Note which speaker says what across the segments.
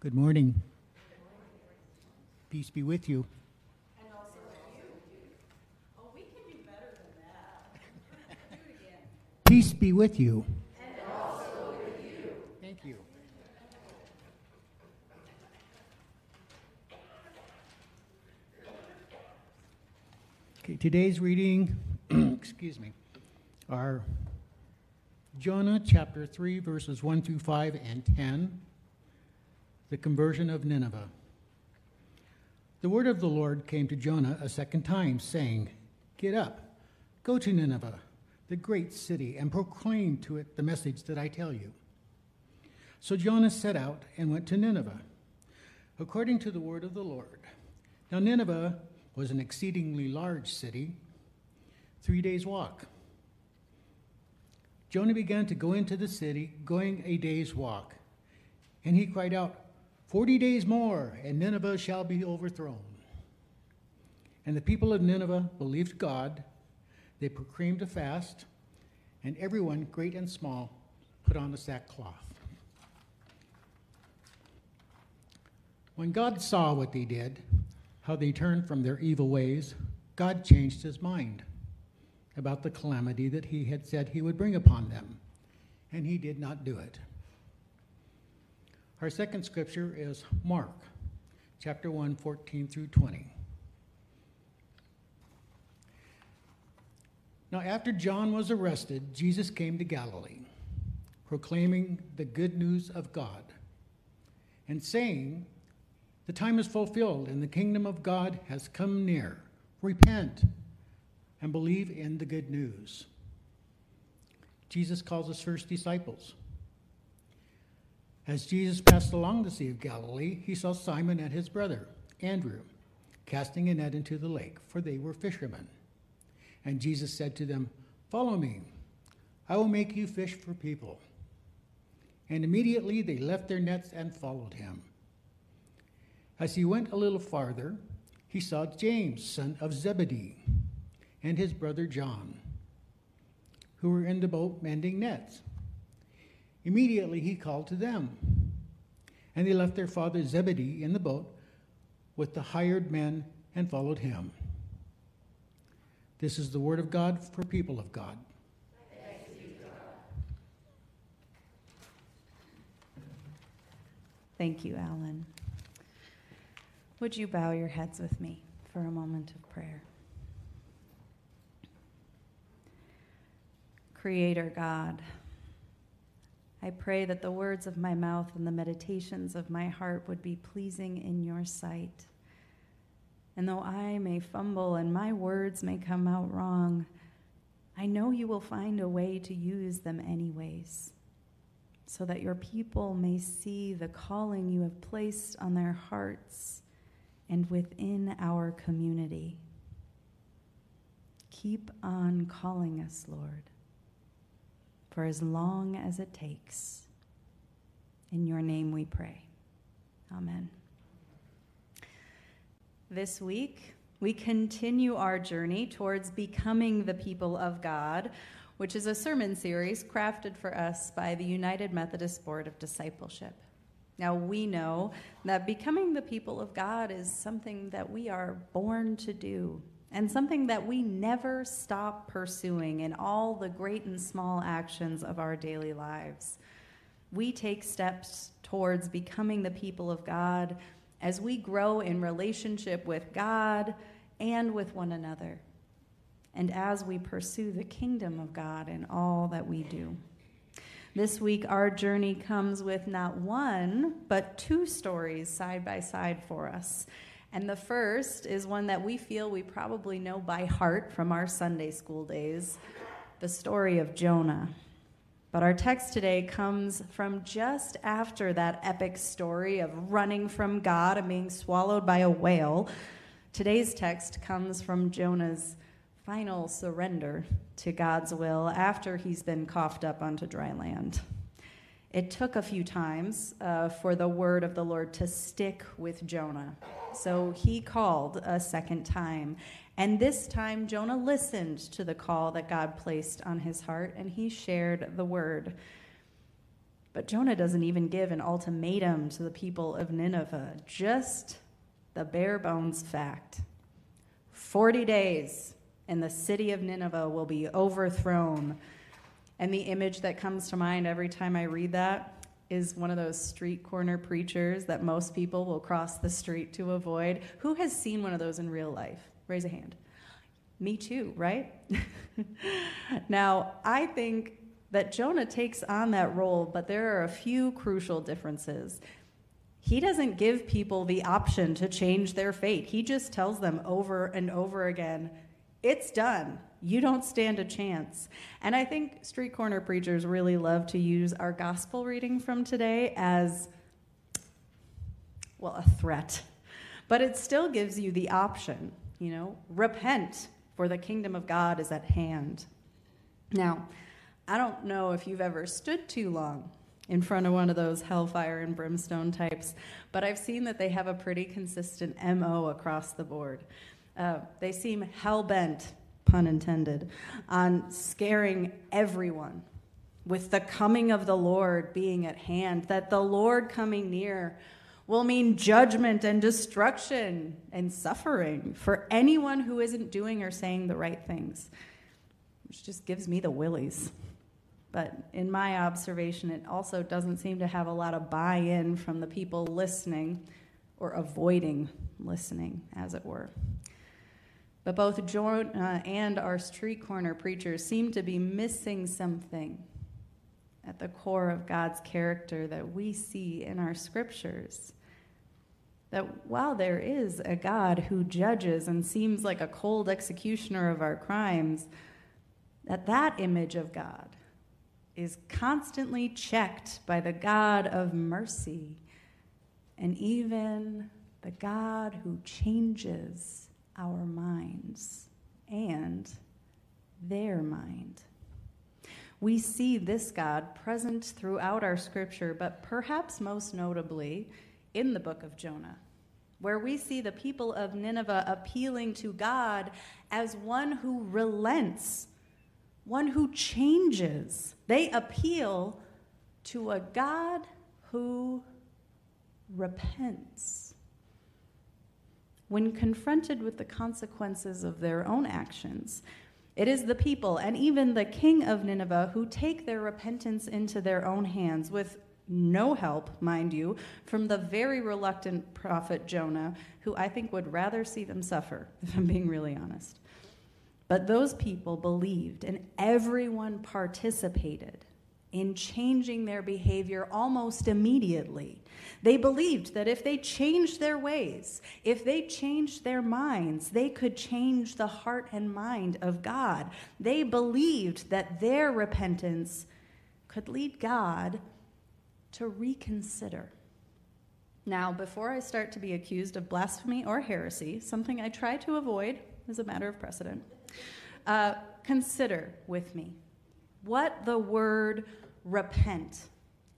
Speaker 1: Good morning. Peace be with you.
Speaker 2: And also with you. Oh, we can do better than that. Do it again.
Speaker 1: Peace be with you.
Speaker 2: And also with you.
Speaker 1: Thank you. Okay, today's reading, excuse me, are Jonah chapter 3, verses 1 through 5 and 10, the conversion of Nineveh. The word of the Lord came to Jonah a second time, saying, Get up, go to Nineveh, the great city, and proclaim to it the message that I tell you. So Jonah set out and went to Nineveh, according to the word of the Lord. Now, Nineveh was an exceedingly large city, three days' walk. Jonah began to go into the city, going a day's walk. And he cried out, Forty days more, and Nineveh shall be overthrown. And the people of Nineveh believed God. They proclaimed a fast, and everyone, great and small, put on the sackcloth. When God saw what they did, how they turned from their evil ways, God changed his mind about the calamity that he had said he would bring upon them, and he did not do it. Our second scripture is Mark chapter 1, 14 through 20. Now, after John was arrested, Jesus came to Galilee, proclaiming the good news of God, and saying, The time is fulfilled, and the kingdom of God has come near. Repent and believe in the good news. Jesus calls his first disciples. As Jesus passed along the Sea of Galilee, he saw Simon and his brother, Andrew, casting a net into the lake, for they were fishermen. And Jesus said to them, Follow me, I will make you fish for people. And immediately they left their nets and followed him. As he went a little farther, he saw James, son of Zebedee, and his brother John, who were in the boat mending nets. Immediately he called to them. And they left their father Zebedee in the boat with the hired men and followed him. This is the word of God for people of God.
Speaker 3: Thank you, Alan. Would you bow your heads with me for a moment of prayer? Creator God, I pray that the words of my mouth and the meditations of my heart would be pleasing in your sight. And though I may fumble and my words may come out wrong, I know you will find a way to use them anyways, so that your people may see the calling you have placed on their hearts and within our community. Keep on calling us, Lord for as long as it takes. In your name we pray. Amen. This week, we continue our journey towards becoming the people of God, which is a sermon series crafted for us by the United Methodist Board of Discipleship. Now, we know that becoming the people of God is something that we are born to do and something that we never stop pursuing in all the great and small actions of our daily lives. We take steps towards becoming the people of God as we grow in relationship with God and with one another, and as we pursue the kingdom of God in all that we do. This week, our journey comes with not one, but two stories side by side for us. And the first is one that we feel we probably know by heart from our Sunday school days the story of Jonah. But our text today comes from just after that epic story of running from God and being swallowed by a whale. Today's text comes from Jonah's final surrender to God's will after he's been coughed up onto dry land. It took a few times uh, for the word of the Lord to stick with Jonah. So he called a second time. And this time, Jonah listened to the call that God placed on his heart and he shared the word. But Jonah doesn't even give an ultimatum to the people of Nineveh, just the bare bones fact 40 days, and the city of Nineveh will be overthrown. And the image that comes to mind every time I read that is one of those street corner preachers that most people will cross the street to avoid. Who has seen one of those in real life? Raise a hand. Me too, right? now, I think that Jonah takes on that role, but there are a few crucial differences. He doesn't give people the option to change their fate. He just tells them over and over again, it's done. You don't stand a chance. And I think street corner preachers really love to use our gospel reading from today as, well, a threat. But it still gives you the option, you know, repent, for the kingdom of God is at hand. Now, I don't know if you've ever stood too long in front of one of those hellfire and brimstone types, but I've seen that they have a pretty consistent MO across the board. Uh, they seem hell bent, pun intended, on scaring everyone with the coming of the Lord being at hand, that the Lord coming near will mean judgment and destruction and suffering for anyone who isn't doing or saying the right things, which just gives me the willies. But in my observation, it also doesn't seem to have a lot of buy in from the people listening or avoiding listening, as it were. But both Jonah and our street corner preachers seem to be missing something at the core of God's character that we see in our scriptures. That while there is a God who judges and seems like a cold executioner of our crimes, that that image of God is constantly checked by the God of mercy and even the God who changes our minds and their mind. We see this God present throughout our scripture, but perhaps most notably in the book of Jonah, where we see the people of Nineveh appealing to God as one who relents one who changes. They appeal to a God who repents. When confronted with the consequences of their own actions, it is the people and even the king of Nineveh who take their repentance into their own hands with no help, mind you, from the very reluctant prophet Jonah, who I think would rather see them suffer, if I'm being really honest. But those people believed, and everyone participated in changing their behavior almost immediately. They believed that if they changed their ways, if they changed their minds, they could change the heart and mind of God. They believed that their repentance could lead God to reconsider. Now, before I start to be accused of blasphemy or heresy, something I try to avoid as a matter of precedent, uh, consider with me what the word repent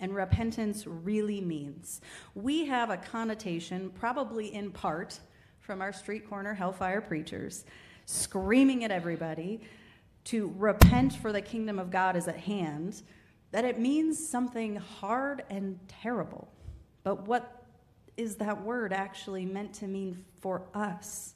Speaker 3: and repentance really means. We have a connotation, probably in part from our street corner hellfire preachers, screaming at everybody to repent for the kingdom of God is at hand, that it means something hard and terrible. But what is that word actually meant to mean for us?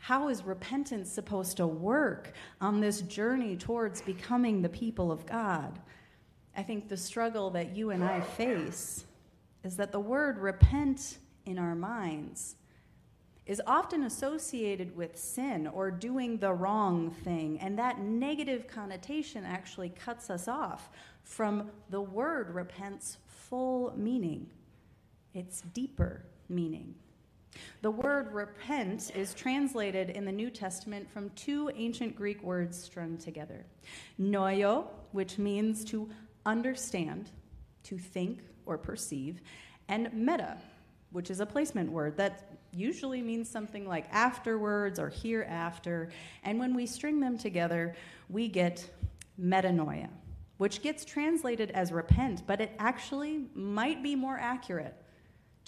Speaker 3: How is repentance supposed to work on this journey towards becoming the people of God? I think the struggle that you and I face is that the word repent in our minds is often associated with sin or doing the wrong thing, and that negative connotation actually cuts us off from the word repent's full meaning, its deeper meaning. The word repent is translated in the New Testament from two ancient Greek words strung together noio, which means to understand, to think or perceive, and meta, which is a placement word that usually means something like afterwards or hereafter. And when we string them together, we get metanoia, which gets translated as repent, but it actually might be more accurate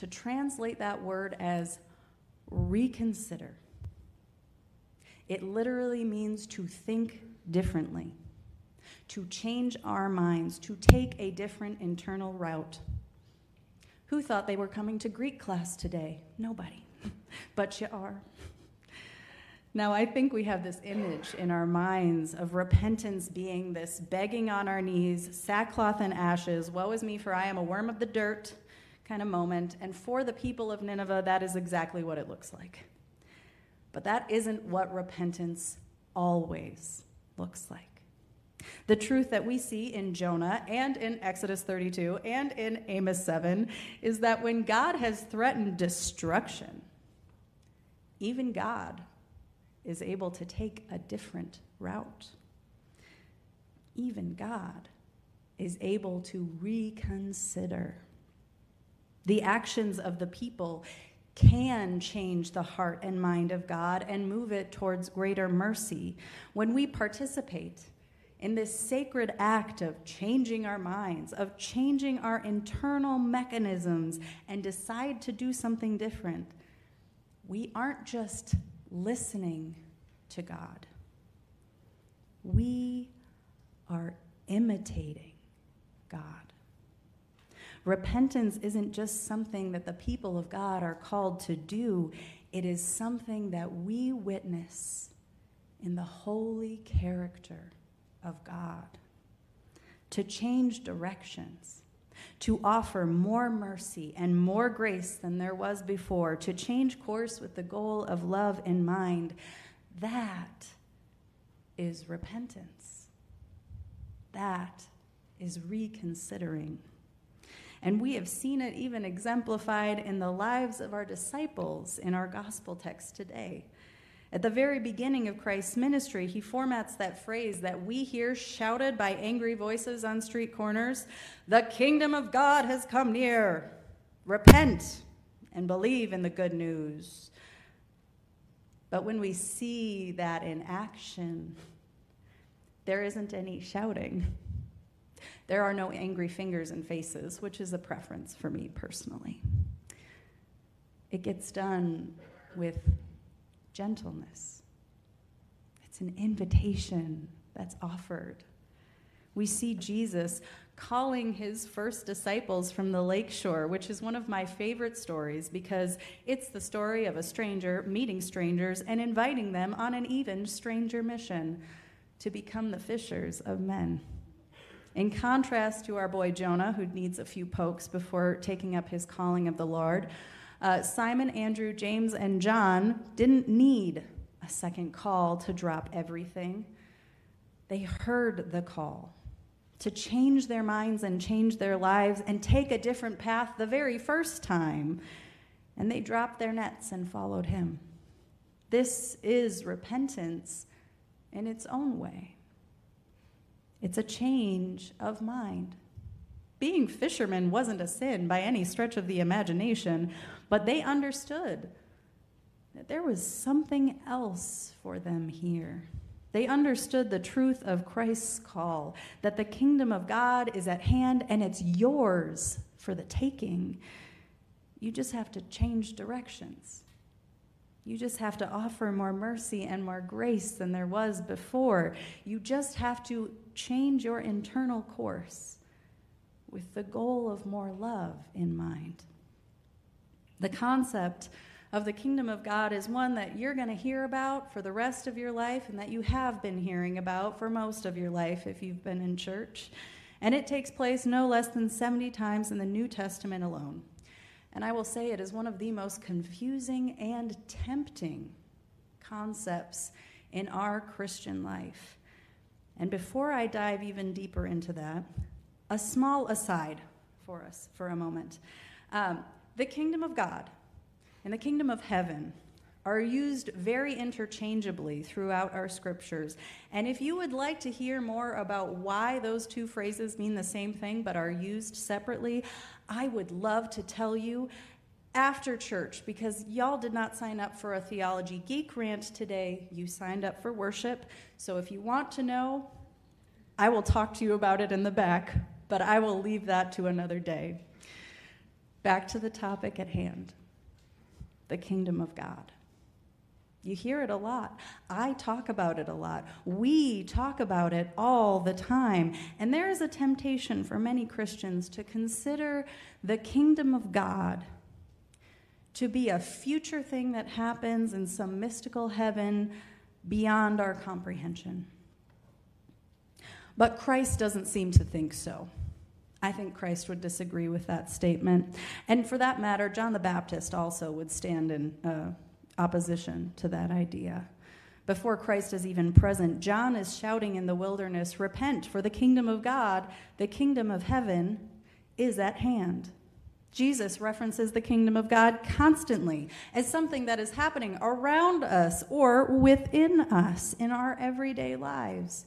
Speaker 3: to translate that word as reconsider. It literally means to think differently, to change our minds, to take a different internal route. Who thought they were coming to Greek class today? Nobody. but you are. Now, I think we have this image in our minds of repentance being this begging on our knees, sackcloth and ashes, woe is me, for I am a worm of the dirt kind of moment. And for the people of Nineveh, that is exactly what it looks like. But that isn't what repentance always looks like. The truth that we see in Jonah and in Exodus 32 and in Amos 7 is that when God has threatened destruction, even God is able to take a different route. Even God is able to reconsider. The actions of the people can change the heart and mind of God and move it towards greater mercy. When we participate in this sacred act of changing our minds, of changing our internal mechanisms, and decide to do something different, we aren't just listening to God, we are imitating God. Repentance isn't just something that the people of God are called to do, it is something that we witness in the holy character of God. To change directions, to offer more mercy and more grace than there was before, to change course with the goal of love in mind, that is repentance. That is reconsidering. And we have seen it even exemplified in the lives of our disciples in our gospel text today. At the very beginning of Christ's ministry, he formats that phrase that we hear shouted by angry voices on street corners The kingdom of God has come near. Repent and believe in the good news. But when we see that in action, there isn't any shouting. There are no angry fingers and faces, which is a preference for me personally. It gets done with gentleness. It's an invitation that's offered. We see Jesus calling his first disciples from the lakeshore, which is one of my favorite stories because it's the story of a stranger meeting strangers and inviting them on an even stranger mission to become the fishers of men. In contrast to our boy Jonah, who needs a few pokes before taking up his calling of the Lord, uh, Simon, Andrew, James, and John didn't need a second call to drop everything. They heard the call to change their minds and change their lives and take a different path the very first time. And they dropped their nets and followed him. This is repentance in its own way. It's a change of mind. Being fishermen wasn't a sin by any stretch of the imagination, but they understood that there was something else for them here. They understood the truth of Christ's call, that the kingdom of God is at hand and it's yours for the taking. You just have to change directions. You just have to offer more mercy and more grace than there was before. You just have to change your internal course with the goal of more love in mind. The concept of the kingdom of God is one that you're going to hear about for the rest of your life and that you have been hearing about for most of your life if you've been in church. And it takes place no less than 70 times in the New Testament alone. And I will say it is one of the most confusing and tempting concepts in our Christian life. And before I dive even deeper into that, a small aside for us for a moment. Um, the kingdom of God and the kingdom of heaven are used very interchangeably throughout our scriptures. And if you would like to hear more about why those two phrases mean the same thing but are used separately, I would love to tell you after church because y'all did not sign up for a theology geek rant today. You signed up for worship. So if you want to know, I will talk to you about it in the back, but I will leave that to another day. Back to the topic at hand the kingdom of God. You hear it a lot. I talk about it a lot. We talk about it all the time. And there is a temptation for many Christians to consider the kingdom of God to be a future thing that happens in some mystical heaven beyond our comprehension. But Christ doesn't seem to think so. I think Christ would disagree with that statement. And for that matter, John the Baptist also would stand in uh, opposition to that idea. Before Christ is even present, John is shouting in the wilderness Repent, for the kingdom of God, the kingdom of heaven, is at hand. Jesus references the kingdom of God constantly as something that is happening around us or within us in our everyday lives.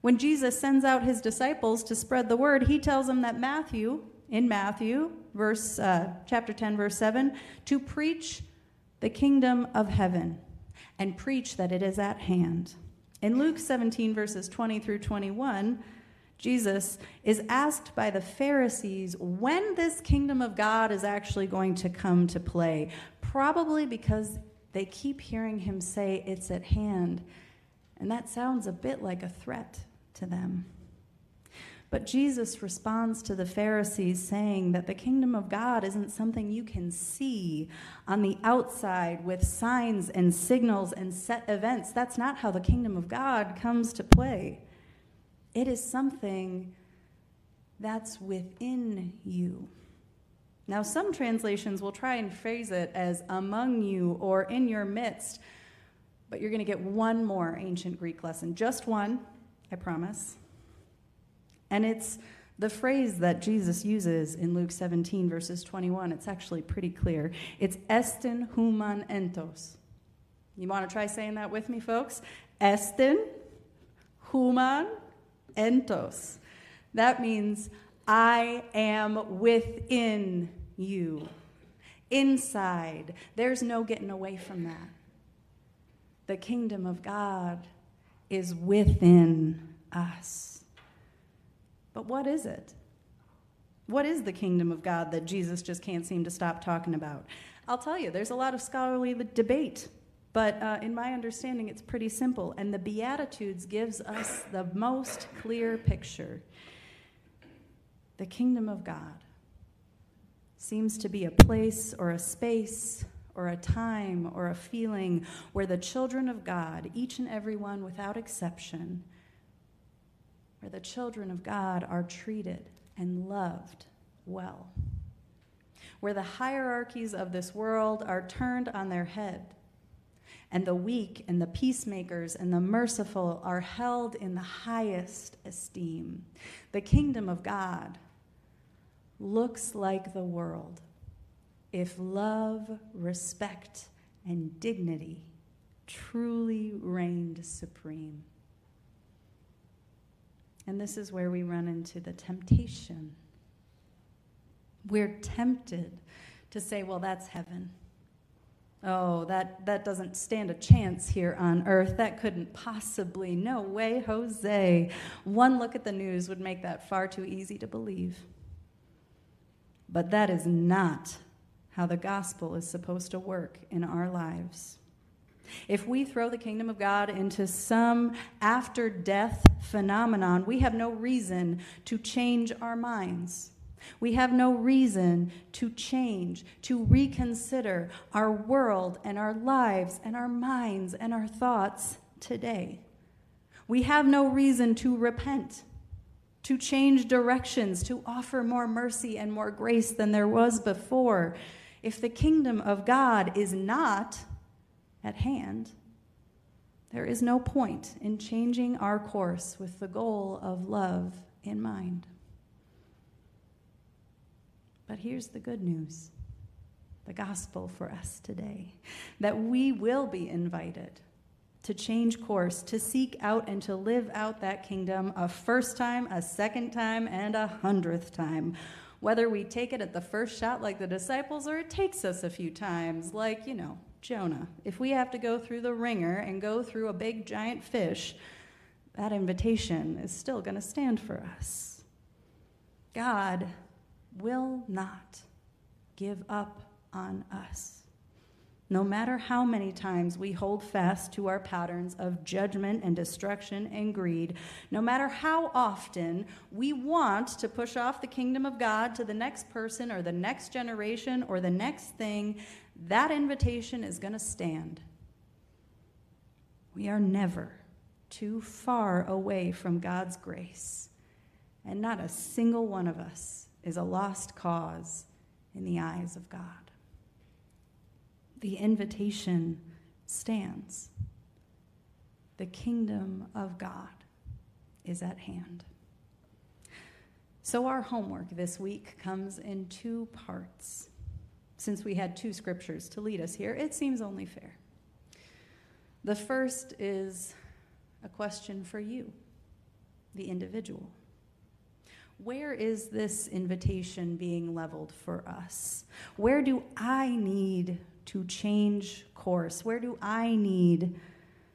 Speaker 3: When Jesus sends out his disciples to spread the word, he tells them that Matthew, in Matthew, verse uh, chapter 10, verse 7, to preach the kingdom of heaven and preach that it is at hand. In Luke 17, verses 20 through 21, Jesus is asked by the Pharisees when this kingdom of God is actually going to come to play, probably because they keep hearing him say it's at hand. And that sounds a bit like a threat to them. But Jesus responds to the Pharisees saying that the kingdom of God isn't something you can see on the outside with signs and signals and set events. That's not how the kingdom of God comes to play. It is something that's within you. Now, some translations will try and phrase it as among you or in your midst, but you're going to get one more ancient Greek lesson, just one, I promise. And it's the phrase that Jesus uses in Luke 17, verses 21. It's actually pretty clear. It's estin human entos. You want to try saying that with me, folks? Estin human entos. That means I am within you, inside. There's no getting away from that. The kingdom of God is within us. But what is it? What is the kingdom of God that Jesus just can't seem to stop talking about? I'll tell you, there's a lot of scholarly debate but uh, in my understanding, it's pretty simple. And the Beatitudes gives us the most clear picture. The kingdom of God seems to be a place or a space or a time or a feeling where the children of God, each and every one without exception, where the children of God are treated and loved well, where the hierarchies of this world are turned on their head and the weak and the peacemakers and the merciful are held in the highest esteem. The kingdom of God looks like the world if love, respect, and dignity truly reigned supreme. And this is where we run into the temptation. We're tempted to say, well, that's heaven. Oh, that, that doesn't stand a chance here on earth. That couldn't possibly. No way, Jose. One look at the news would make that far too easy to believe. But that is not how the gospel is supposed to work in our lives. If we throw the kingdom of God into some after death phenomenon, we have no reason to change our minds. We have no reason to change, to reconsider our world and our lives and our minds and our thoughts today. We have no reason to repent, to change directions, to offer more mercy and more grace than there was before. If the kingdom of God is not at hand, there is no point in changing our course with the goal of love in mind. But here's the good news the gospel for us today that we will be invited to change course, to seek out and to live out that kingdom a first time, a second time, and a hundredth time. Whether we take it at the first shot like the disciples or it takes us a few times, like, you know, Jonah. If we have to go through the ringer and go through a big giant fish, that invitation is still going to stand for us. God will not give up on us. no matter how many times we hold fast to our patterns of judgment and destruction and greed, no matter how often we want to push off the kingdom of God to the next person or the next generation or the next thing, that invitation is going to stand. We are never too far away from God's grace, and not a single one of us is a lost cause in the eyes of God the invitation stands. The kingdom of God is at hand. So, our homework this week comes in two parts. Since we had two scriptures to lead us here, it seems only fair. The first is a question for you, the individual. Where is this invitation being leveled for us? Where do I need to change course? Where do I need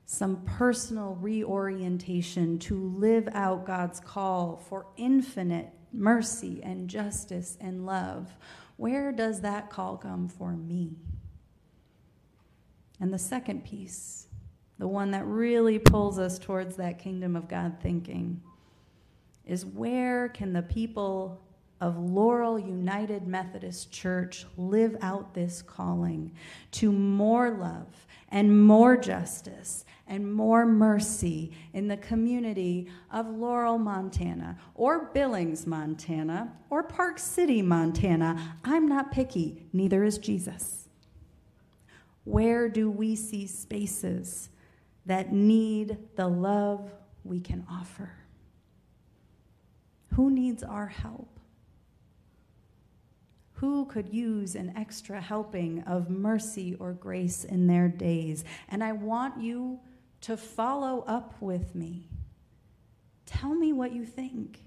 Speaker 3: some personal reorientation to live out God's call for infinite mercy and justice and love? Where does that call come for me? And the second piece, the one that really pulls us towards that kingdom of God thinking, is where can the people of Laurel United Methodist Church live out this calling to more love and more justice and more mercy in the community of Laurel, Montana, or Billings, Montana, or Park City, Montana. I'm not picky, neither is Jesus. Where do we see spaces that need the love we can offer? Who needs our help? Who could use an extra helping of mercy or grace in their days? And I want you to follow up with me. Tell me what you think.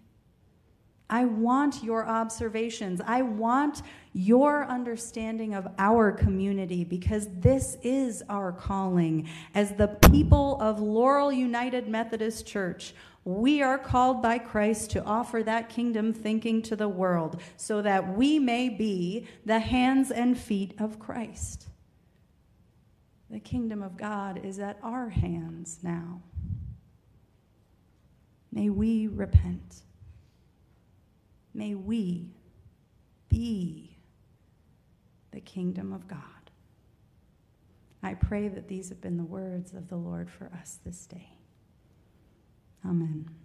Speaker 3: I want your observations. I want your understanding of our community because this is our calling as the people of Laurel United Methodist Church. We are called by Christ to offer that kingdom thinking to the world so that we may be the hands and feet of Christ. The kingdom of God is at our hands now. May we repent. May we be the kingdom of God. I pray that these have been the words of the Lord for us this day. Amen.